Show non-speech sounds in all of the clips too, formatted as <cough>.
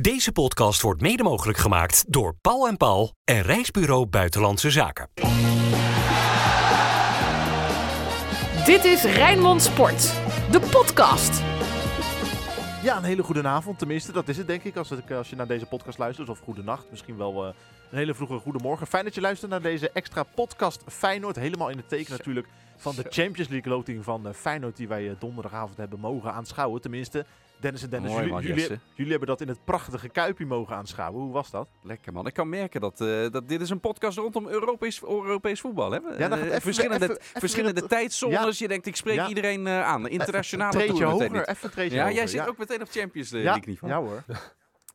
Deze podcast wordt mede mogelijk gemaakt door Paul en Paul en Reisbureau Buitenlandse Zaken. Dit is Rijnmond Sport, de podcast. Ja, een hele goede avond. Tenminste, dat is het denk ik als, het, als je naar deze podcast luistert. Of goede nacht, misschien wel uh, een hele vroege goede morgen. Fijn dat je luistert naar deze extra podcast Feyenoord. Helemaal in het teken natuurlijk van de Champions League loting van uh, Feyenoord die wij donderdagavond hebben mogen aanschouwen. Tenminste, Dennis en Dennis, Mooi, jullie, man, jullie, Jesse. jullie hebben dat in het prachtige Kuipje mogen aanschouwen. Hoe was dat? Lekker man. Ik kan merken dat, eh, dat dit is een podcast rondom Europees, Europees voetbal. Hè? Ja, Eh, even- verschillende even- even verschillende tijdszones. Je denkt, ik spreek Ja. iedereen eh, aan. Internationale meteen hoger, niet. even een treetje Ja, hoger. jij zit ook meteen op Champions ja, League niveau. ja hoor.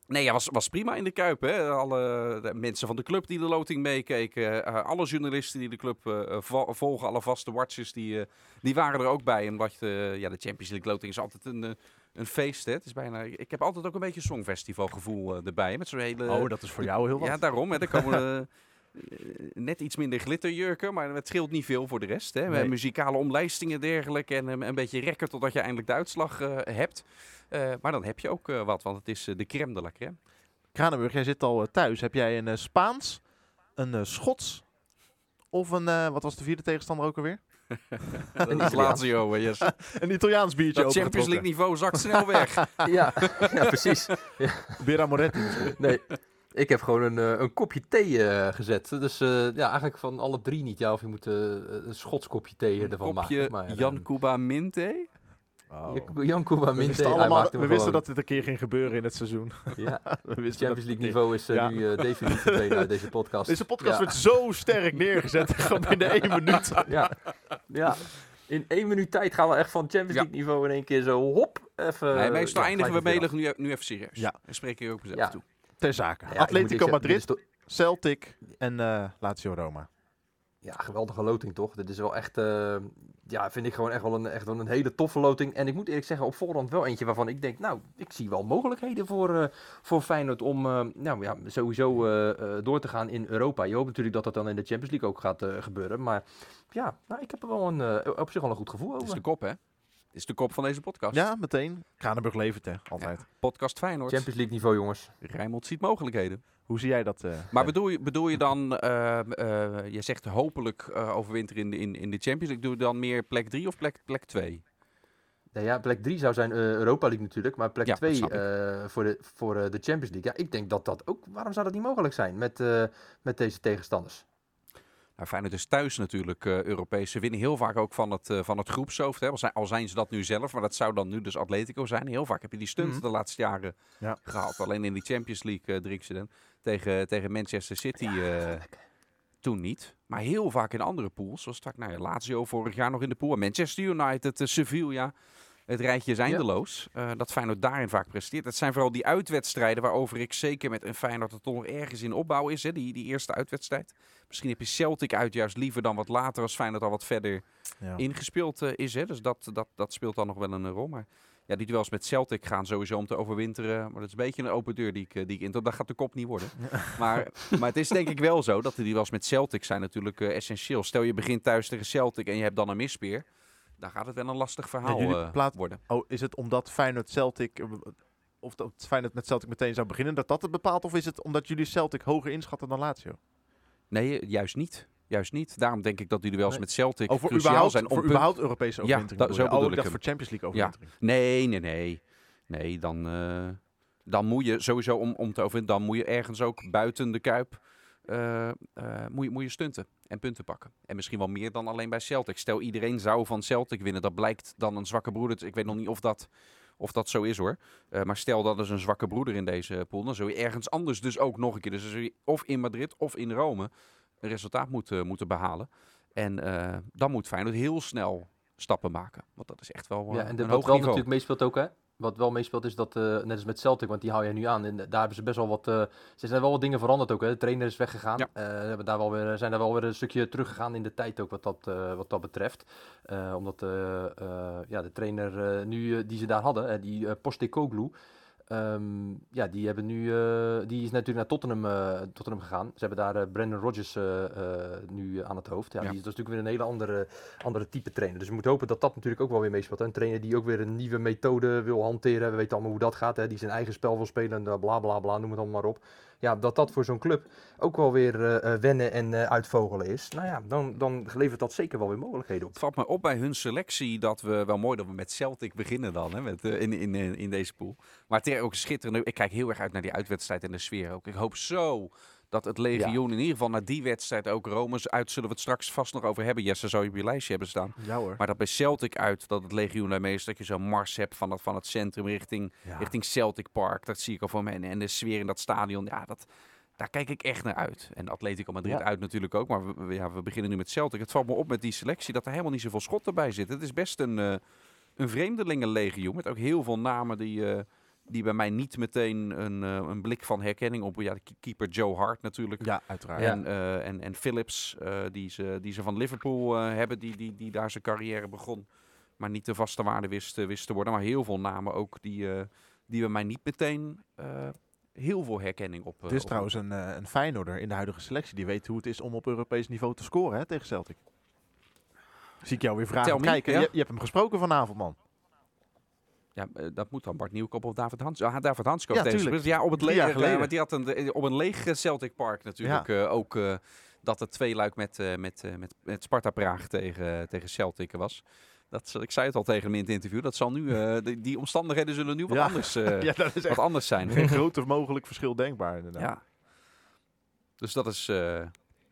Nee, ja, was, was prima in de Kuip. Hè? Alle de mensen van de club die de loting meekeken. alle journalisten die de club vo- volgen. Alle vaste watchers die, die waren er ook bij. Omdat ja, de Champions League loting is altijd een, een feest. Hè? Het is bijna, ik heb altijd ook een beetje songfestival gevoel eh, erbij. Met zo'n hele... Oh, dat is voor jou heel wat. Ja, daarom. Hè. Er komen eh, eh, net iets minder glitterjurken, maar het scheelt niet veel voor de rest. Hè. Nee. Muzikale omlijstingen en dergelijke en eh, een beetje rekken totdat je eindelijk de uitslag hebt. Maar dan heb je ook wat, want het is de crème de la crème. Kranenburg, jij zit al thuis. Heb jij een Spaans, een Schots of een, wat was de vierde tegenstander ook alweer? Dat is Lazio, yes. <laughs> Een Italiaans biertje Dat Champions League niveau zakt snel weg. <laughs> Ja, ja precies. <laughs> Bera Moretti misschien. Nee, ik heb gewoon een, eh, een kopje thee eh, gezet. Dus eh, ja, eigenlijk van alle drie niet. Ja, of je moet een Schots kopje thee Een ervan kopje maken. Maar, Jan Cuba Minte. Oh. Ja, Jan Kuba We allemaal, we wisten dat dit een keer ging gebeuren in het seizoen. Ja, <laughs> We wisten Champions dat- League niveau is eh, Ja. nu eh, definitief verdwenen uit deze podcast. Deze podcast ja. werd zo sterk neergezet, <laughs> gewoon binnen één minuut. <laughs> Ja, ja. In één minuut tijd gaan we echt van Champions. League niveau in één keer zo hop. Even, nee, meestal ja, eindigen we melig nu, nu even serieus. Ja. En spreek ik ook mezelf Ja. toe. Ter zake. Atletico Madrid, Celtic en eh Lazio Roma. Ja, geweldige loting toch? Dit is wel echt, eh, ja, vind ik gewoon echt wel, een, echt wel een hele toffe loting. En ik moet eerlijk zeggen, op voorhand wel eentje waarvan ik denk, nou, ik zie wel mogelijkheden voor, eh, voor Feyenoord om, eh, nou ja, sowieso eh, door te gaan in Europa. Je hoopt natuurlijk dat dat dan in de Champions League ook gaat gebeuren. Maar ja, nou, ik heb er wel een, op zich wel een goed gevoel Het is over. de kop, hè? Is de kop van deze podcast. Ja, meteen. Kranenburg levert, hè. Altijd. Podcast Feyenoord. Champions League niveau, jongens. Rijnmond ziet mogelijkheden. Hoe zie jij dat? eh, Maar bedoel je, bedoel je dan, eh, eh, je zegt hopelijk eh overwinter in de, in, in de Champions League, doe je dan meer plek 3 of plek 2? Plek twee? Nou ja, plek 3 zou zijn Europa League natuurlijk, maar plek Ja, dat 2 snap ik. voor, de, voor de Champions League. Ja, ik denk dat dat ook, waarom zou dat niet mogelijk zijn met, eh, met deze tegenstanders? Nou, Feyenoord is thuis natuurlijk eh Europees. Ze winnen heel vaak ook van het, eh, van het groepshoofd. Hè. Al, zijn, al zijn ze dat nu zelf, maar dat zou dan nu dus Atletico zijn. Heel vaak heb je die stunt Mhm. de laatste jaren Ja. gehaald. Alleen in die Champions League uh, ze dan tegen, tegen Manchester City eh, toen niet. Maar heel vaak in andere pools. Zoals straks, nou ja, Lazio vorig jaar nog in de pool. Manchester United, Sevilla. Het rijtje is eindeloos. Eh, dat Feyenoord daarin vaak presteert. Het zijn vooral die uitwedstrijden waarover ik zeker met een Feyenoord er toch nog ergens in opbouw is. Hè? Die, die eerste uitwedstrijd. Misschien heb je Celtic uit juist liever dan wat later als Feyenoord al wat verder Ja. ingespeeld eh, is. Hè? Dus dat, dat, dat speelt dan nog wel een rol. Maar ja, die duels met Celtic gaan sowieso om te overwinteren. Maar dat is een beetje een open deur die ik, eh, die ik in. Dat gaat de kop niet worden. <laughs> Maar, maar het is denk ik wel zo dat de duels met Celtic zijn natuurlijk essentieel. Stel je begint thuis tegen Celtic en je hebt dan een mispeer. Dan gaat het wel een lastig verhaal jullie eh, plaat- worden. Oh, is het omdat Feyenoord Celtic... eh, Of dat Feyenoord met Celtic meteen zou beginnen, dat dat het bepaalt? Of is het omdat jullie Celtic hoger inschatten dan Lazio? Nee, eh, juist niet. Juist niet. Daarom denk ik dat die duels Nee. met Celtic Oh, voor cruciaal überhaupt, zijn. Om voor überhaupt Europese Ja, overwintering? dat- bedoel zo je? Oh, ik hem. voor Champions League overwintering. Nee, nee, nee. Nee, dan, dan moet je sowieso om, om te overwinnen, dan moet je ergens ook buiten de kuip moet, je, moet je stunten en punten pakken. En misschien wel meer dan alleen bij Celtic. Stel iedereen zou van Celtic winnen, dat blijkt dan een zwakke broeder. Ik weet nog niet of dat, of dat zo is hoor. Eh, maar stel dat is een zwakke broeder in deze pool, dan zul je ergens anders dus ook nog een keer. Dus je of in Madrid of in Rome een resultaat moeten, moeten behalen. En eh, dan moet Feyenoord heel snel stappen maken. Want dat is echt wel eh, Ja, en de, een hoog natuurlijk meespeelt ook, hè? Wat wel meespeelt is dat, eh, net als met Celtic, want die hou je nu aan. En daar hebben ze best wel wat, eh, ze zijn wel wat dingen veranderd ook. Hè? De trainer is weggegaan. Ja. Eh, daar wel weer, zijn daar wel weer een stukje teruggegaan in de tijd ook wat dat, wat dat betreft. Omdat ja, de trainer nu, die ze daar hadden, die eh Postecoglou, Ehm, ja, die, hebben nu, eh, die is natuurlijk naar Tottenham, eh, Tottenham gegaan. Ze hebben daar eh, Brandon Rodgers nu aan het hoofd. Ja, Ja. Die is dat is natuurlijk weer een hele andere, andere type trainer. Dus we moeten hopen dat dat natuurlijk ook wel weer meespeelt. hè. Een trainer die ook weer een nieuwe methode wil hanteren. We weten allemaal hoe dat gaat. Hè. Die zijn eigen spel wil spelen. en, Bla bla bla, noem het allemaal maar op. Ja, dat dat voor zo'n club ook wel weer eh, eh, wennen en eh, uitvogelen is. Nou ja, dan, dan levert dat zeker wel weer mogelijkheden op. Het valt me op bij hun selectie dat we wel mooi dat we met Celtic beginnen dan hè, met, in, in, in, in deze pool. Maar het is ook schitterend. Ik kijk heel erg uit naar die uitwedstrijd en de sfeer ook. Ik hoop zo dat het legioen in ieder geval naar die wedstrijd ook Romans uit zullen we het straks vast nog over hebben. Jesse zou je op je lijstje hebben staan. Ja hoor. Maar dat bij Celtic uit dat het legioen daarmee is dat je zo'n mars hebt van het, van het centrum richting, Ja. richting Celtic Park. Dat zie ik al voor me. En, de sfeer in dat stadion, ja, dat, daar kijk ik echt naar uit. En Atletico Madrid Ja. uit natuurlijk ook. Maar we, ja, we beginnen nu met Celtic. Het valt me op met die selectie dat er helemaal niet zoveel schotten bij zitten. Het is best een, eh een vreemdelingenlegioen met ook heel veel namen die, eh, die bij mij niet meteen een, eh, een blik van herkenning op. Ja, keeper Joe Hart natuurlijk. Ja, uiteraard. Ja. En, eh, en, en Phillips, eh, die, ze, die ze van Liverpool hebben, die, die, die daar zijn carrière begon. Maar niet de vaste waarde wist, wist te worden. Maar heel veel namen ook die, die bij mij niet meteen heel veel herkenning op. Het is trouwens een, eh, een Feyenoorder in de huidige selectie. Die weet hoe het is om op Europees niveau te scoren hè, tegen Celtic. Zie ik jou weer vragen kijken. ja. Je, je hebt hem gesproken vanavond, man. Ja, eh, dat moet dan Bart Nieuwkoop of David Hans. Ah, David Hanskoop Ja, gespeeld. Ja, op het leeg. geleden. want die had een, eh, op een leeg eh, Celtic Park natuurlijk eh, ook eh, dat het twee luik met, eh, met, eh, met, met Sparta Praag tegen, tegen Celtic was. Dat, ik zei het al tegen hem in het interview. Dat zal nu, eh, <laughs> die, die omstandigheden zullen nu wat, Ja. anders, eh, <laughs> ja, dat is echt wat anders zijn. geen groter mogelijk verschil denkbaar inderdaad. Ja. Dus dat is... eh,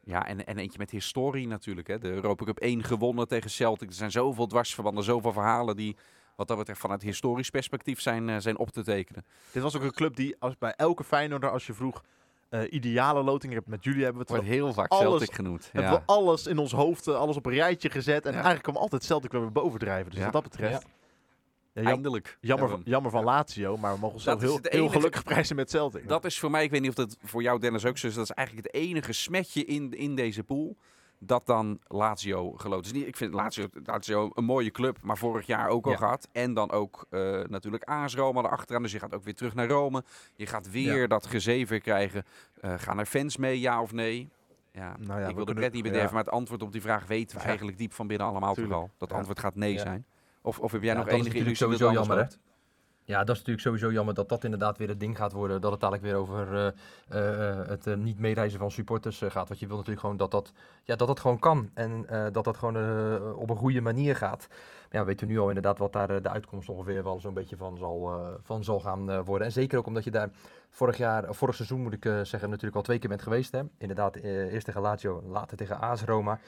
ja, en, en eentje met historie natuurlijk. Hè. De Europa Cup 1 gewonnen tegen Celtic. Er zijn zoveel dwarsverbanden, zoveel verhalen die wat dat betreft vanuit historisch perspectief zijn, eh, zijn op te tekenen. Dit was ook een club die als, bij elke Feyenoorder, als je vroeg, eh, ideale loting hebt. Met jullie hebben we het Wordt heel vaak alles- Celtic genoemd. hebben Ja. we alles in ons hoofd, eh, alles op een rijtje gezet. En Ja. eigenlijk kwam altijd Celtic weer bovendrijven. Dus Ja. wat dat betreft, ja, Eindelijk. jammer, hebben van, jammer van Lazio, maar we mogen zo heel, heel gelukkig prijzen met Celtic. Dat is voor mij, ik weet niet of dat voor jou Dennis ook zo is, dat is eigenlijk het enige smetje in, in deze pool. Dat dan Lazio geloot is. Ik vind Lazio, Lazio een mooie club, maar vorig jaar ook al Ja. gehad. En dan ook eh, natuurlijk AS Roma erachteraan. Dus je gaat ook weer terug naar Rome. Je gaat weer dat gezever krijgen. Eh, gaan er fans mee, ja of nee? Ja, Nou ja, ik wil de pret niet bederven, maar het antwoord op die vraag weten we eigenlijk diep van binnen allemaal toch al. Dat antwoord gaat nee zijn. Of, of heb jij nog enige illusie dat sowieso jammer? Ja, dat is natuurlijk sowieso jammer dat dat inderdaad weer het ding gaat worden. Dat het dadelijk weer over eh, eh, het eh, niet meereizen van supporters gaat. Want je wil natuurlijk gewoon dat dat, ja, dat, dat gewoon kan. En dat dat gewoon op een goede manier gaat. Maar ja, we weten nu al inderdaad wat daar de uitkomst ongeveer wel zo'n beetje van zal, van zal gaan worden. En zeker ook omdat je daar vorig jaar, vorig seizoen moet ik zeggen, natuurlijk al twee keer bent geweest. Hè? Inderdaad, eerst tegen Lazio, later tegen AS Roma.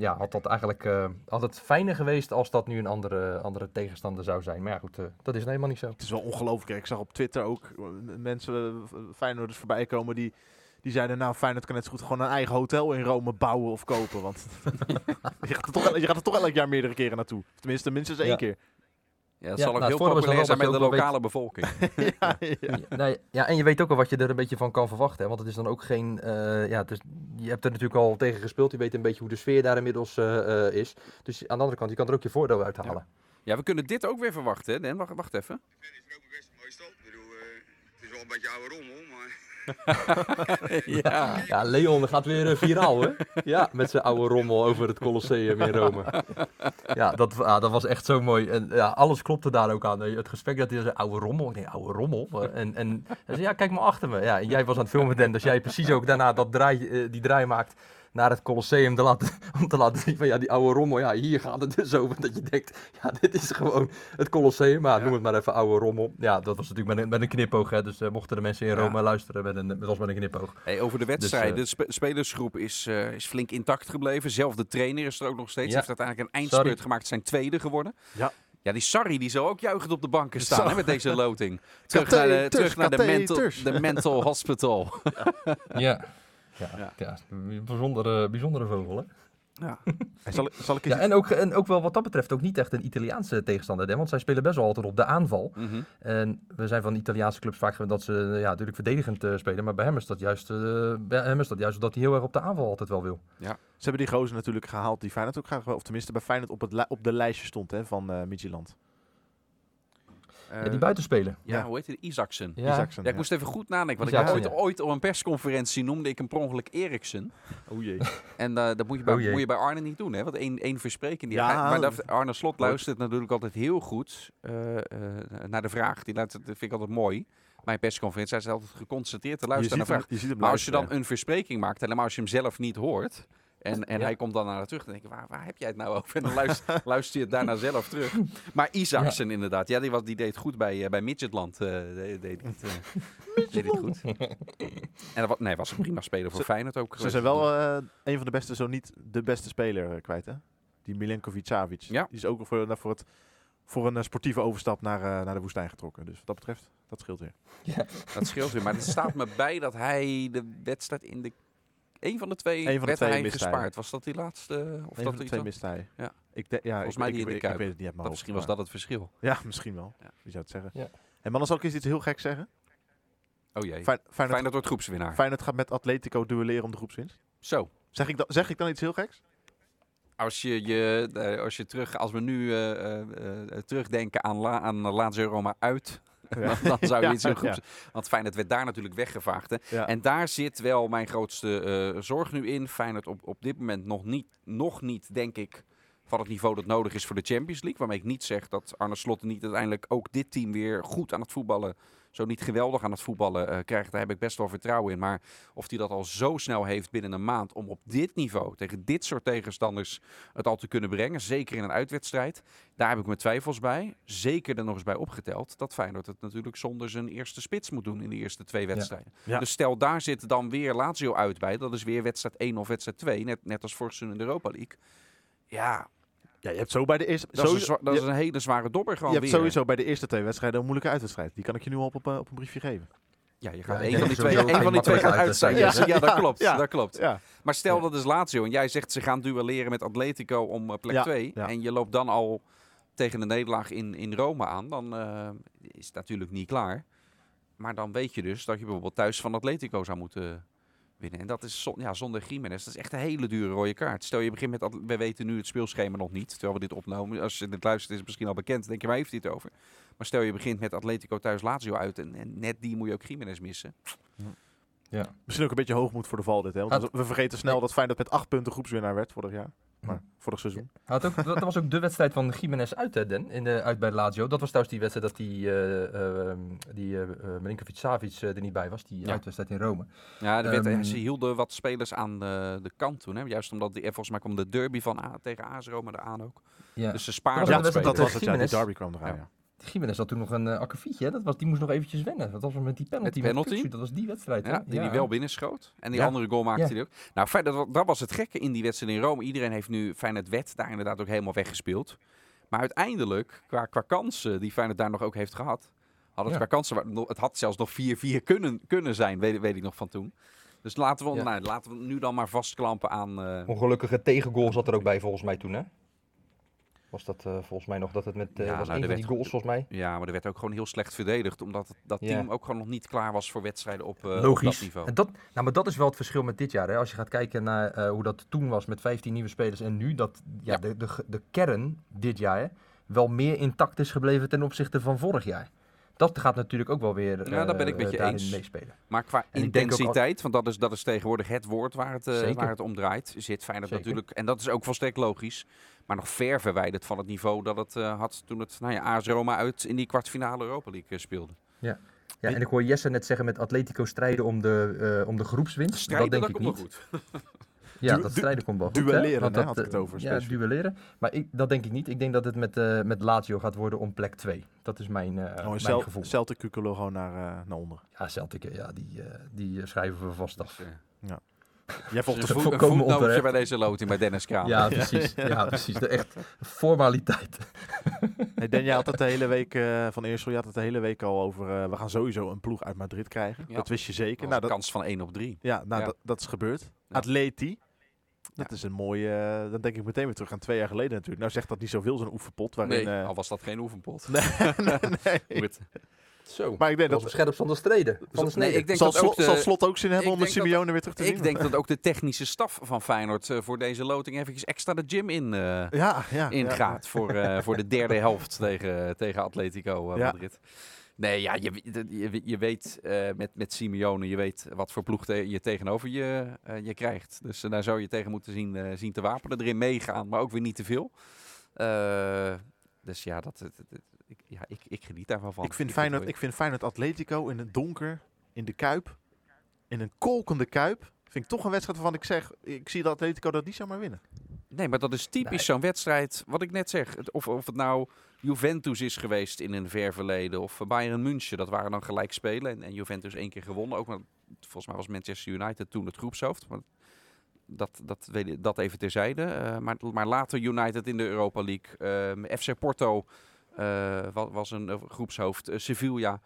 Ja, had dat eigenlijk eh, had het fijner geweest als dat nu een andere, andere tegenstander zou zijn. Maar ja, goed, eh, dat is nou helemaal niet zo. Het is wel ongelooflijk. Ik zag op Twitter ook eh, mensen, Feyenoorders voorbij komen die, die zeiden... Nou, Feyenoord kan net zo goed gewoon een eigen hotel in Rome bouwen of kopen. Want <laughs> je, gaat er toch, je gaat er toch elk jaar meerdere keren naartoe. Tenminste, minstens één Ja. keer. Ja, dat Ja, zal ook nou, heel populair zijn met de lokale bevolking. <laughs> ja, ja. <laughs> Ja, nee, ja, en je weet ook al wat je er een beetje van kan verwachten. Hè? Want het is dan ook geen. eh, ja, het is, je hebt er natuurlijk al tegen gespeeld. Je weet een beetje hoe de sfeer daar inmiddels eh, eh, is. Dus aan de andere kant, je kan er ook je voordeel uit halen. Ja, we kunnen dit ook weer verwachten. Hè? Dan, wacht, wacht even. Ik vind het ook best een mooie stad. Ik bedoel, eh, het is wel een beetje oude rommel, maar <laughs> ja. Ja, Leon gaat weer eh, viraal, hè? Ja, met zijn oude rommel over het Colosseum in Rome. Ja, dat, ah, dat was echt zo mooi. En ja, alles klopte daar ook aan. Het gesprek dat hij zei, oude rommel. Denk, oude rommel? Eh, En, en hij zei, ja, kijk maar achter me. Ja, en jij was aan het filmen, Den, dus jij precies ook daarna dat draai, eh, die draai maakt naar het Colosseum te laten, <laughs> om te laten zien van, ja, die oude rommel, ja, hier gaat het dus over. Dat je denkt, ja, dit is gewoon het Colosseum. Maar noem het maar even oude rommel. Ja, dat was natuurlijk met een, met een knipoog, hè. Dus eh, mochten de mensen in Ja. Rome luisteren, met een, dat was met een knipoog. Hey, over de. Dus, de spe- spelersgroep is, eh, is flink intact gebleven. Zelf de trainer is er ook nog steeds. Ja. Heeft uiteindelijk een eindspurt Sarri. gemaakt. Zijn tweede geworden. Ja. Ja, die Sarri die zou ook juichend op de banken staan hè, met deze loting. <laughs> Terug naar de, terug naar de, mental, de mental <laughs> hospital. Ja. Ja, Ja. ja. bijzondere, bijzondere vogel, hè? Ja. <laughs> En zal, zal ik eens Ja, en, ook, en ook wel wat dat betreft ook niet echt een Italiaanse tegenstander. Hè? Want zij spelen best wel altijd op de aanval. Mhm. En we zijn van Italiaanse clubs vaak gewend dat ze ja, natuurlijk verdedigend eh, spelen. Maar bij hem is dat juist, eh, bij hem is dat juist dat hij heel erg op de aanval altijd wel wil. Ze hebben die gozer natuurlijk gehaald die Feyenoord ook graag, wil- of tenminste bij Feyenoord op, het op de lijstje stond hè, van eh Midtjylland. Eh, Ja, die buitenspeler. Ja, Ja. hoe heet hij? Isaacsen. Ja. Isaacsen, Ja, ik ja. moest even goed nadenken. Want ik had ooit, ja. ooit op een persconferentie noemde ik hem per ongeluk Eriksen. Oh jee. En eh, dat moet je, bij, Oh jee. moet je bij Arne niet doen, hè? Want één, één verspreking. Die Ja, hij- maar dat- Arne Slot luistert natuurlijk altijd heel goed eh, eh, naar de vraag. Die luistert, dat vind ik altijd mooi. Bij een persconferentie hij is altijd geconcentreerd te luisteren naar de vraag. je ziet hem Maar als je dan een verspreking maakt, helemaal als je hem zelf niet hoort. En, en Ja. hij komt dan naar terug. Dan denk je, waar, waar heb jij het nou over? En dan luister, <laughs> luister je het daarna zelf terug. Maar Isaacsen inderdaad. Ja, die, was, die deed het goed bij, eh, bij Midgetland. eh deed, deed, het, eh, deed het goed. En dat was, nee, was een prima speler voor Ze- Feyenoord ook. Ze zijn wel eh, een van de beste, zo niet de beste speler kwijt, hè? Die Milenkovic Savic. Ja. Die is ook voor, nou, voor, het, voor een sportieve overstap naar, eh, naar de woestijn getrokken. Dus wat dat betreft, dat scheelt weer. Dat scheelt weer. Maar het staat me bij dat hij de wedstrijd in de... Een van de twee Eén van de werd twee hij miste hij. gespaard. Was dat die laatste? Of Een dat van de iets twee hij. Ja. Ik de, ja, Volgens ik, mij ik, die in de ik, ik Kuip. weet het niet uit mijn Dat, hoofd. misschien was maar- dat het verschil. Ja, misschien wel. Ja. Wie zou het zeggen. Ja. En mannen, zal ik eens iets heel gek zeggen? Oh jee. Fijn, Feyenoord, Feyenoord wordt groepswinnaar. Feyenoord gaat met Atletico duelleren om de groepswinst. Zo. Zeg ik, dan, zeg ik dan iets heel geks? Als je, je, eh, als je terug, als we nu eh, eh, eh, terugdenken aan, La, aan Lazio Roma uit, dan, <laughs> dan zou je Ja, iets in ja. groeps... Want Feyenoord werd daar natuurlijk weggevaagd. Hè? Ja. En daar zit wel mijn grootste eh, zorg nu in. Feyenoord op, op dit moment nog niet, nog niet, denk ik, van het niveau dat nodig is voor de Champions League. Waarmee ik niet zeg dat Arne Slot niet uiteindelijk ook dit team weer goed aan het voetballen, zo niet geweldig aan het voetballen eh, krijgt. Daar heb ik best wel vertrouwen in. Maar of hij dat al zo snel heeft binnen een maand om op dit niveau, tegen dit soort tegenstanders, het al te kunnen brengen. Zeker in een uitwedstrijd. Daar heb ik mijn twijfels bij. Zeker er nog eens bij opgeteld dat Feyenoord het natuurlijk zonder zijn eerste spits moet doen in de eerste twee wedstrijden. Ja. Dus stel daar zit dan weer Lazio uit bij. Dat is weer wedstrijd 1 of wedstrijd 2. Net, net als vorig seizoen in de Europa League. Ja, Ja, je hebt zo bij de eerste... dat, is, een, dat is een hele zware dobber gewoon je hebt weer. sowieso bij de eerste twee wedstrijden een moeilijke uitwedstrijd. Die kan ik je nu al op, op, eh, op een briefje geven. Ja, je gaat één van die twee, van die twee gaat uit zijn. Ja, ja, dat klopt. ja. Dat klopt. Ja. Maar stel dat is Lazio en jij zegt ze gaan duelleren met Atletico om eh, plek Ja, 2. ja. En je loopt dan al tegen de nederlaag in, in Rome aan. Dan eh, is het natuurlijk niet klaar. Maar dan weet je dus dat je bijvoorbeeld thuis van Atletico zou moeten winnen. En dat is zon- ja, zonder Jiménez. Dat is echt een hele dure rode kaart. Stel je begint met... We weten nu het speelschema nog niet. Terwijl we dit opnemen. Als je dit luistert is het misschien al bekend. denk je, waar heeft hij het over? Maar stel je begint met Atletico thuis Lazio uit. En, en net die moet je ook Jiménez missen. Misschien ook een beetje hoogmoed voor de val dit. Hè? Want we vergeten snel dat Feyenoord met acht punten groepswinnaar werd vorig jaar. Maar vorig seizoen. Had ook, dat was ook de wedstrijd van Jiménez uit, hè, Den, in de, uit bij Lazio. Dat was trouwens die wedstrijd dat die, eh eh, die eh, eh, Milinkovic-Savic er niet bij was, die Ja. uitwedstrijd in Rome. Ja, werd, Ehm, ze hielden wat spelers aan de, de kant toen. Hè? Juist omdat die, en volgens mij kwam de derby van A, tegen AS Rome eraan ook. Ja. Dus ze Dat spaarden was Ja, dat, was het. Ja, die derby kwam eraan. Ja. Ja. Jiménez had toen nog een uh, akkefietje? Dat, was, die moest nog eventjes wennen. Dat was met die penalty. Met penalty? Dat was die wedstrijd, hè? Ja, die die wel binnenschoot. En die Ja. andere goal maakte Ja. hij ook. Nou, fijn, dat, dat was het gekke in die wedstrijd in Rome. Iedereen heeft nu Feyenoord wet daar inderdaad ook helemaal weggespeeld. Maar uiteindelijk, qua, qua kansen die Feyenoord daar nog ook heeft gehad... Had het Ja. qua kansen, het had zelfs nog 4-4 kunnen, kunnen zijn, weet, weet ik nog van toen. Dus laten we, Ja. nou, laten we nu dan maar vastklampen aan... eh, Ongelukkige tegengoal zat er ook bij, volgens mij toen, hè? Was dat eh, volgens mij nog dat het met... eh Ja, was nou, een van die goals, volgens mij. Ja, maar er werd ook gewoon heel slecht verdedigd. Omdat het- dat Ja. team ook gewoon nog niet klaar was voor wedstrijden op, eh, op Logisch. dat niveau. En dat, nou, maar dat is wel het verschil met dit jaar. Hè? Als je gaat kijken naar eh, hoe dat toen was met 15 nieuwe spelers en nu, dat ja, Ja. De, de, de kern dit jaar hè, wel meer intact is gebleven ten opzichte van vorig jaar. Dat gaat natuurlijk ook wel weer Ja, dat ben ik eh, met je eens. meespelen. Maar qua En al- intensiteit, want dat is, dat is tegenwoordig het woord waar het, eh, waar het om draait, zit Feyenoord Zeker. natuurlijk, en dat is ook volstrekt logisch, maar nog ver verwijderd van het niveau dat het eh, had toen het nou ja, AS Roma uit in die kwartfinale Europa League speelde. Ja, en ik hoor Jesse net zeggen met Atletico strijden om de, eh, om de groepswinst. Strijden, dat dat, denk ik niet. goed. <laughs> Ja, Du- dat du- strijden komt wel goed. hè? duelleren, hè, dat, had ik het over, Ja, specifiek. duelleren. Maar ik, dat denk ik niet. Ik denk dat het met, eh met Lazio gaat worden om plek 2. Dat is mijn, eh Gewoon mijn Cel- gevoel. Celtic Kukelo gewoon naar, eh, naar onder. Ja, Celtic, ja, die, eh, die schrijven we vast af. Dus, eh, Jij volgt voet. een voetnootje bij deze loting bij Dennis Kraan. Ja, precies. <laughs> Ja, precies. De echt formaliteit. <laughs> Hey, Dan, jij had het de hele week eh, van Eersel, je had het de hele week al over. eh, we gaan sowieso een ploeg uit Madrid krijgen. Ja. Dat wist je zeker. Nou, Nou, dat, kans van 1 op 3. ja, nou, Ja. Dat, dat is gebeurd. Ja. Atleti. Dat Ja. is een mooie. eh, dan denk ik meteen weer terug aan twee jaar geleden natuurlijk. Nou zegt dat niet zoveel, zo'n oefenpot. Waarin, Nee, eh, al was dat geen oefenpot. <laughs> nee, nee. <laughs> Zo, Maar ik denk dat dat... was scherp van de streden. Van de Nee, ik denk zal, dat ook slot, zal de, Slot ook zin hebben ik om met dat- Simeone weer terug te zien? ik denk dat <laughs> ook de technische staf van Feyenoord eh, voor deze loting eventjes extra de gym in, eh, Ja, ja. ja. ingaat voor, eh, voor de derde helft tegen, tegen Atletico eh, Ja. Nee, ja, je, je, je weet eh, met, met Simeone, je weet wat voor ploeg te- je tegenover je, eh, je krijgt. Dus eh, daar zou je tegen moeten zien, zien te wapenen. Erin meegaan, maar ook weer niet te veel. Dus ja, dat, dat- dat- ik, ja ik, ik geniet daarvan van. Ik vind, het Feyenoord, wel- ik vind Feyenoord Atletico in het donker, in de Kuip, in een kolkende Kuip, vind ik toch een wedstrijd waarvan ik zeg, ik zie dat Atletico dat niet zomaar winnen. Nee, maar dat is typisch Nee. zo'n wedstrijd. Wat ik net zeg. Of, of het nou Juventus is geweest in een ver verleden. Of Bayern München. Dat waren dan gelijk spelen. En, en Juventus één keer gewonnen. Ook, maar volgens mij was Manchester United toen het groepshoofd. Maar dat, dat, weet dat even terzijde. Eh, maar, maar later United in de Europa League. Ehm, FC Porto eh, was, was een eh, groepshoofd. Sevilla.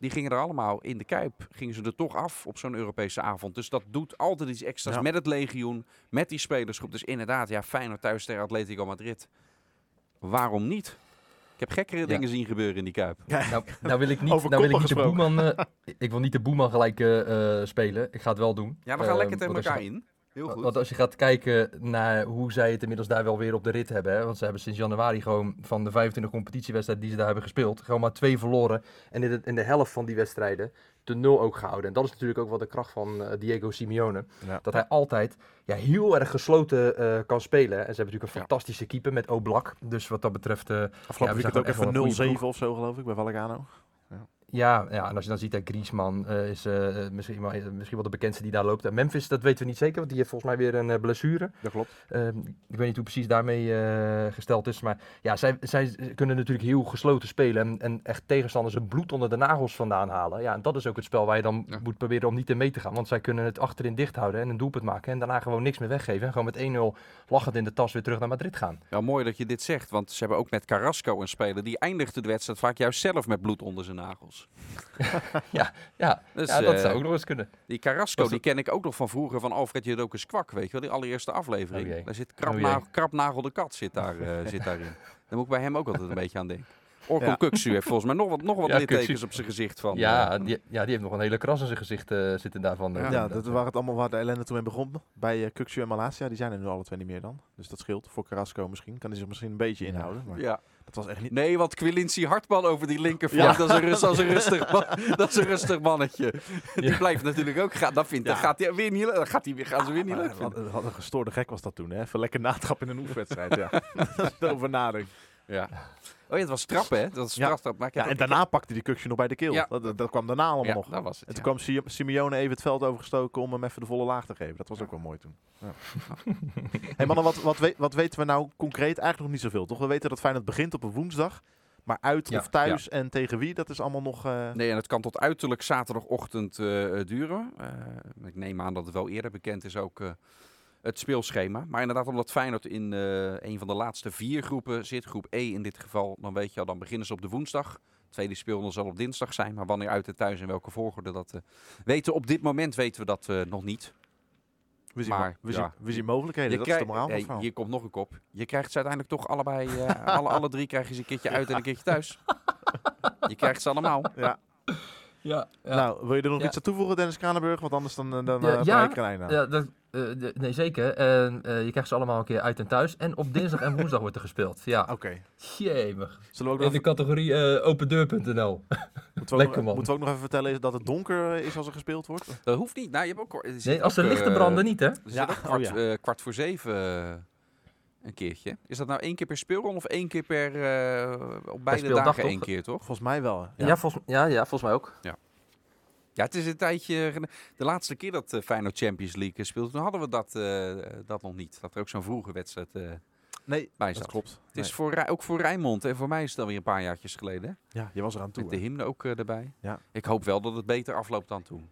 Die gingen er allemaal in de Kuip. Gingen ze er toch af op zo'n Europese avond. Dus dat doet altijd iets extra's Ja. met het legioen. Met die spelersgroep. Dus inderdaad, ja, Feyenoord thuis tegen Atletico Madrid. Waarom niet? Ik heb gekkere Ja. dingen zien gebeuren in die Kuip. Nou, <laughs> nou wil ik niet, Over nou wil ik niet de boeman, eh, <laughs> ik wil niet de boeman gelijk eh, eh, spelen. Ik ga het wel doen. Ja, we gaan Ehm, lekker tegen elkaar gaat- in. Heel goed. Want als je gaat kijken naar hoe zij het inmiddels daar wel weer op de rit hebben. Hè, want ze hebben sinds januari gewoon van de 25 competitiewedstrijden die ze daar hebben gespeeld. Gewoon maar twee verloren. En in de, in de helft van die wedstrijden de nul ook gehouden. En dat is natuurlijk ook wel de kracht van eh, Diego Simeone. Ja. Dat hij altijd ja, heel erg gesloten eh, kan spelen. En ze hebben natuurlijk een Ja. fantastische keeper met Oblak. Dus wat dat betreft... eh, Afgelopen Ja, weekend zijn ook even 0-7 ploeg. of zo geloof ik bij Vallecano. Ja, ja, en als je dan ziet dat Griezmann eh, is eh, misschien, wel- misschien wel de bekendste die daar loopt. En Memphis, dat weten we niet zeker, want die heeft volgens mij weer een eh, blessure. Dat klopt. Ehm, ik weet niet hoe precies daarmee eh, gesteld is. Maar ja, zij, zij kunnen natuurlijk heel gesloten spelen. En, en echt tegenstanders het bloed onder de nagels vandaan halen. Ja, en dat is ook het spel waar je dan Ja. moet proberen om niet in mee te gaan. Want zij kunnen het achterin dicht houden en een doelpunt maken. En daarna gewoon niks meer weggeven. En gewoon met 1-0 lachend in de tas weer terug naar Madrid gaan. Ja, mooi dat je dit zegt. Want ze hebben ook met Carrasco een speler. Die eindigde de wedstrijd vaak juist zelf met bloed onder zijn nagels. <laughs> Ja, ja, Dus, ja dat eh, zou ook nog eens kunnen. Die Carrasco, die ken ik ook nog van vroeger van Alfred Jodokus Kwak. Weet je wel, die allereerste aflevering. Oh daar zit krapnagel, krapnagel de kat zit, daar, eh, zit daarin. <laughs> Daar moet ik bij hem ook altijd een beetje aan denken. Orkun Ja. Kuksu heeft volgens mij nog wat, nog wat Ja, littekens Kuksu. op zijn gezicht van. Ja, eh, die, ja, die heeft nog een hele kras in zijn gezicht eh, zitten daarvan. eh, Ja, dat waren het allemaal waar de ellende toen mee begon. Bij uh, Kukshu en Malasia, die zijn er nu alle twee niet meer dan. Dus dat scheelt. Voor Carrasco misschien. Kan hij zich misschien een beetje inhouden. Maar ja. dat was echt niet... Nee, want Quilinci Hartman over die linkerflank, Ja. dat, is een, rust- dat, is een rustig man- <laughs> dat is een rustig mannetje. Die Ja. blijft natuurlijk ook gaan. Dat, vindt, Ja. dat gaat hij weer niet, dat gaat hij weer, gaan ze weer niet leuk wat, vinden. wat een gestoorde gek was dat toen, hè? Even lekker natrap in een oefenwedstrijd, ja. <laughs> <laughs> dat is over nadenken. Ja. Oh ja, het was trappen, hè? Dat was Ja. straftrap. Maar ik heb Ja, en daarna pakte die Kukshu nog bij de keel. Ja. Dat, dat, kwam daarna allemaal Ja, nog. dat was het. En toen kwam Si- Simeone even het veld overgestoken om hem even de volle laag te geven. Dat was ook wel mooi toen. Ja. <laughs> hey mannen, wat, wat, we- wat weten we nou concreet? Eigenlijk nog niet zoveel, toch? We weten dat Feyenoord begint op een woensdag. Maar uit of thuis en tegen wie, dat is allemaal nog... eh, Nee, en het kan tot uiterlijk zaterdagochtend eh, duren. Eh, ik neem aan dat het wel eerder bekend is ook het speelschema. Maar inderdaad, omdat Feyenoord in eh, een van de laatste vier groepen zit, groep E in dit geval, dan weet je al, dan beginnen ze op de woensdag. Tweede speelronde zal op dinsdag zijn, maar wanneer uit en thuis en welke volgorde dat eh, weten. Op dit moment weten we dat eh, nog niet. we, zien, maar, we, ja. zien, we zien mogelijkheden, dat krijgt- is de moraal hey, hier komt nog een kop. Je krijgt ze uiteindelijk toch allebei, eh, <laughs> alle, alle drie krijgen ze een keertje uit en een keertje thuis. <laughs> Je krijgt ze allemaal. Ja. Ja, ja. Nou, wil je er nog Ja. iets aan toevoegen, Dennis Kranenburg? Want anders dan, dan Ja, ik er een einde aan. Ja, dat, de- nee, zeker. En, eh, je krijgt ze allemaal een keer uit en thuis. En op dinsdag en woensdag wordt er gespeeld. Ja, <laughs> Oké. jemig. Zullen we ook In de categorie eh, opendeur.nl. <laughs> moeten, we ook lekker, nog, man. moeten we ook nog even vertellen is dat het donker is als er gespeeld wordt? Dat hoeft niet. Nou, je hebt ook, er Nee, als de ook, lichten eh, branden niet, hè? Er zit Ja, ook oh kwart, ja. eh, kwart voor zeven eh, een keertje. Is dat nou één keer per speelron of één keer per... eh, op beide dagen één keer, toch? Volgens mij wel. Ja, Ja. volgens, ja, ja, volgens mij ook. Ja, het is een tijdje... De laatste keer dat uh, Feyenoord Champions League speelde, toen hadden we dat, eh, dat nog niet. Dat er ook zo'n vroege wedstrijd eh, Nee, bij dat zat. klopt. Het is voor, ook voor Rijnmond en voor mij is het alweer een paar jaartjes geleden. Ja, je was eraan toe. Met de hymne ook eh, erbij. Ja. Ik hoop wel dat het beter afloopt dan toen.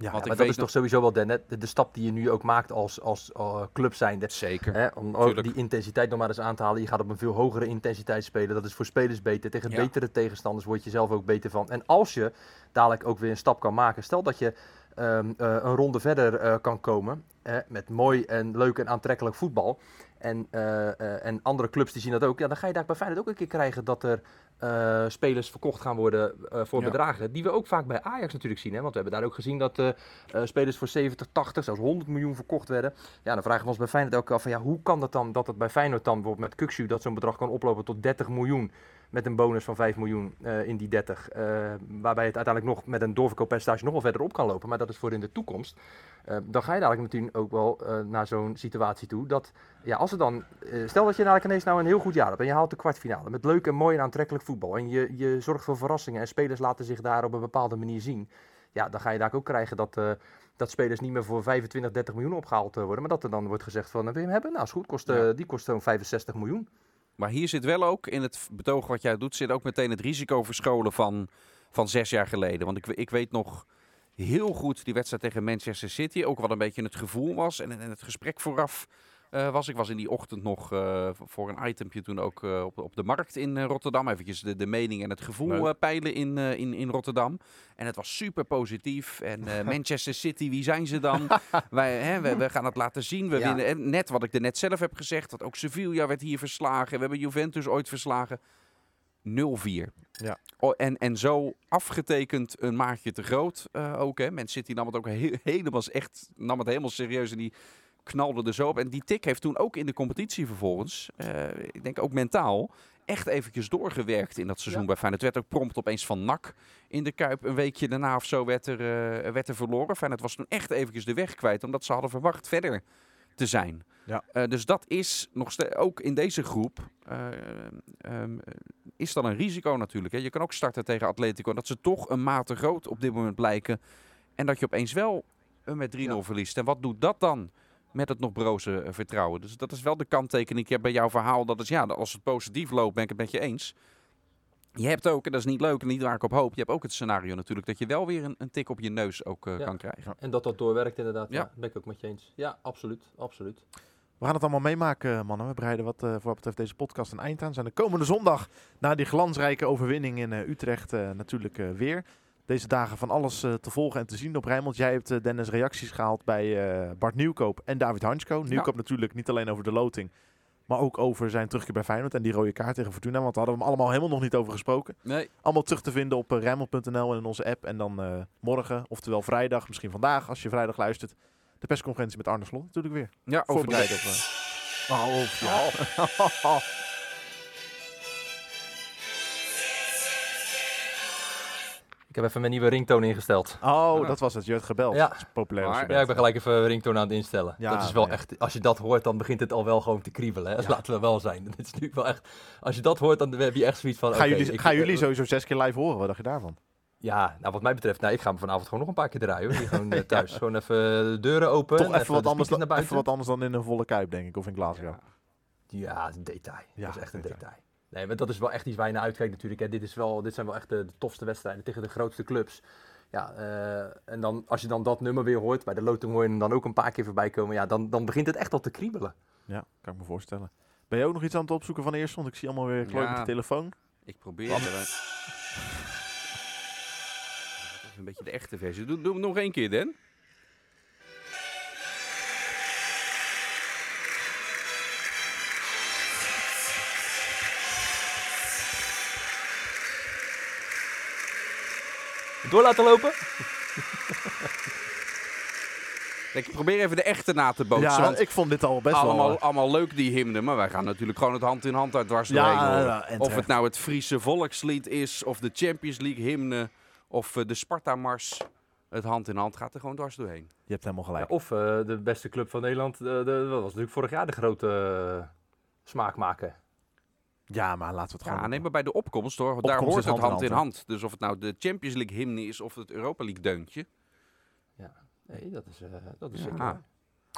Ja, Want maar dat is toch sowieso wel de, de, de stap die je nu ook maakt als, als eh, club zijnde. Zeker. Hè, om ook die intensiteit nog maar eens aan te halen. Je gaat op een veel hogere intensiteit spelen. Dat is voor spelers beter. Tegen Ja. betere tegenstanders word je zelf ook beter van. En als je dadelijk ook weer een stap kan maken. Stel dat je ehm, eh, een ronde verder eh, kan komen. Hè, met mooi en leuk en aantrekkelijk voetbal. En, eh, eh, en andere clubs die zien dat ook. Ja, dan ga je daar bij Feyenoord ook een keer krijgen dat er eh, spelers verkocht gaan worden voor Ja. bedragen. Die we ook vaak bij Ajax natuurlijk zien. Hè? Want we hebben daar ook gezien dat spelers voor 70, 80, zelfs 100 miljoen verkocht werden. Ja, dan vragen we ons bij Feyenoord ook af van ja, hoe kan dat dan dat het bij Feyenoord dan bijvoorbeeld met Kuxu dat zo'n bedrag kan oplopen tot 30 miljoen met een bonus van 5 miljoen eh, in die 30. eh, waarbij het uiteindelijk nog met een doorverkooppercentage nog wel verder op kan lopen. Maar dat is voor in de toekomst. Eh, dan ga je dadelijk natuurlijk ook wel naar zo'n situatie toe. Dat ja, als er dan, stel dat je dadelijk ineens nou een heel goed jaar hebt en je haalt de kwartfinale met leuk en mooi en aantrekkelijk voetbal. En je, je zorgt voor verrassingen en spelers laten zich daar op een bepaalde manier zien. Ja, dan ga je daar ook krijgen dat, dat spelers niet meer voor 25, 30 miljoen opgehaald eh, worden. Maar dat er dan wordt gezegd van, wil je hem hebben? Nou, is goed, kost, die kost zo'n 65 miljoen. Maar hier zit wel ook, in het betoog wat jij doet, zit ook meteen het risico verscholen van, van zes jaar geleden. Want ik, ik weet nog heel goed die wedstrijd tegen Manchester City. Ook wat een beetje het gevoel was en, en het gesprek vooraf eh, was. Ik was in die ochtend nog eh, voor een itempje toen ook eh, op, op de markt in Rotterdam. Eventjes de, de mening en het gevoel peilen in, in, in Rotterdam. En het was super positief. En <laughs> Manchester City, wie zijn ze dan? <laughs> Wij, hè, we, we gaan het laten zien. We Ja. winnen. En net wat ik er net zelf heb gezegd, dat ook Sevilla werd hier verslagen. We hebben Juventus ooit verslagen. 0-4. Ja. Oh, en, en zo afgetekend een maatje te groot eh, ook. Hè. Man City nam het ook he- helemaal, echt, nam het helemaal serieus en die knalde er zo op. En die tik heeft toen ook in de competitie vervolgens, eh, ik denk ook mentaal, echt eventjes doorgewerkt in dat seizoen bij Feyenoord. Het werd ook prompt opeens van NAC in de Kuip. Een weekje daarna of zo werd er, eh, werd er verloren. Feyenoord was toen echt eventjes de weg kwijt, omdat ze hadden verwacht verder te zijn. Ja. Eh, dus dat is nog steeds, ook in deze groep, eh, ehm, is dan een risico natuurlijk. Hè. Je kan ook starten tegen Atletico, dat ze toch een mate groot op dit moment blijken. En dat je opeens wel met 3-0 Ja. verliest. En wat doet dat dan met het nog broze eh, vertrouwen? Dus dat is wel de kanttekening Ik heb bij jouw verhaal. Dat is ja, als het positief loopt, ben ik het met je eens. Je hebt ook, en dat is niet leuk en niet waar ik op hoop, je hebt ook het scenario natuurlijk dat je wel weer een, een tik op je neus ook eh, Ja. kan krijgen. En dat dat doorwerkt inderdaad. Ja. Ja, ben ik ook met je eens. Ja, absoluut. absoluut. We gaan het allemaal meemaken, mannen. We breiden wat eh, voor wat betreft deze podcast een eind aan. Zijn de komende zondag na die glansrijke overwinning in eh, Utrecht eh, natuurlijk eh, weer. Deze dagen van alles eh, te volgen en te zien op Rijnmond. Jij hebt eh, Dennis reacties gehaald bij eh, Bart Nieuwkoop en David Hansko. Nieuwkoop natuurlijk niet alleen over de loting, maar ook over zijn terugkeer bij Feyenoord en die rode kaart tegen Fortuna. Want daar hadden we hem allemaal helemaal nog niet over gesproken. Nee. Allemaal terug te vinden op Rijnmond.nl en in onze app. En dan morgen, oftewel vrijdag, misschien vandaag als je vrijdag luistert, de persconferentie met Arne Slot natuurlijk weer. Ja, over die- op... Oh, ja. <laughs> heb even mijn nieuwe ringtoon ingesteld. Oh, dat was het. Je werd gebeld. Ja. Dat is populair. als Maar- je Ja, ik ben gelijk even ringtoon aan het instellen. Ja, dat is wel echt, als je dat hoort, dan begint het al wel gewoon te kriebelen. Hè? Ja. Laten we wel zijn. <laughs> Dit is natuurlijk wel echt, als je dat hoort, dan heb je echt zoiets van... Gaan oké, jullie, ik- gaan jullie eh, sowieso zes keer live horen? Wat dacht je daarvan? Ja, nou wat mij betreft, nou, ik ga hem vanavond gewoon nog een paar keer draaien. Hoor. Hier gewoon <laughs> eh, thuis. Gewoon even de deuren open. Toch en even wat, de anders speakers dan, naar even buiten. wat anders dan in een volle kuip, denk ik. Of in Glasgow. Ja, detail. Ja, dat is echt een detail. detail. Nee, maar dat is wel echt iets waar je naar uitkijkt natuurlijk. Hè. Dit, is wel, dit zijn wel echt de, de tofste wedstrijden tegen de grootste clubs. Ja, eh, en dan, als je dan dat nummer weer hoort, bij de loting hoor je hem dan ook een paar keer voorbij komen. Ja, dan, dan begint het echt al te kriebelen. Ja, kan ik me voorstellen. Ben je ook nog iets aan het opzoeken van eerst? Want ik zie allemaal weer klooien Ja. met de telefoon. Ik probeer het. Even een beetje de echte versie. Doe, doe hem nog één keer, Dan. Door laten lopen? <laughs> Ik probeer even de echte na te bootsen. ja, want ik vond dit al best allemaal, wel... allemaal leuk die hymne, maar wij gaan natuurlijk gewoon het hand in hand uit dwars Ja, doorheen ja, of terecht. het nou het Friese volkslied is, of de Champions League hymne, of eh, de Sparta-mars. Het hand in hand gaat er gewoon dwars doorheen. Je hebt helemaal Ja, gelijk. of eh, de beste club van Nederland, de, de, dat was natuurlijk vorig jaar de grote eh, smaakmaker. Ja, maar laten we het gewoon Ja, doen. nee, maar bij de opkomst hoor, daar Opkomst hoort is het hand hand in hand, hand. Dus of het nou de Champions League hymne is of het Europa League deuntje. Nee, dat is, eh, dat is Ja. zeker.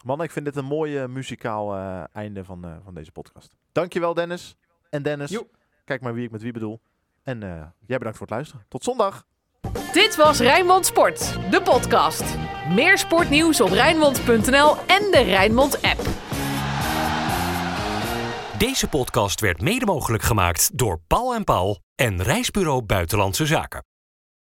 Man, ik vind dit een mooi eh, muzikaal eh, einde van, eh, van deze podcast. Dankjewel Dennis. En Dennis, Joep. kijk maar wie ik met wie bedoel. En eh, jij bedankt voor het luisteren. Tot zondag. Dit was Rijnmond Sport, de podcast. Meer sportnieuws op Rijnmond.nl en de Rijnmond app. Deze podcast werd mede mogelijk gemaakt door Paul en Paul en Reisbureau Buitenlandse Zaken.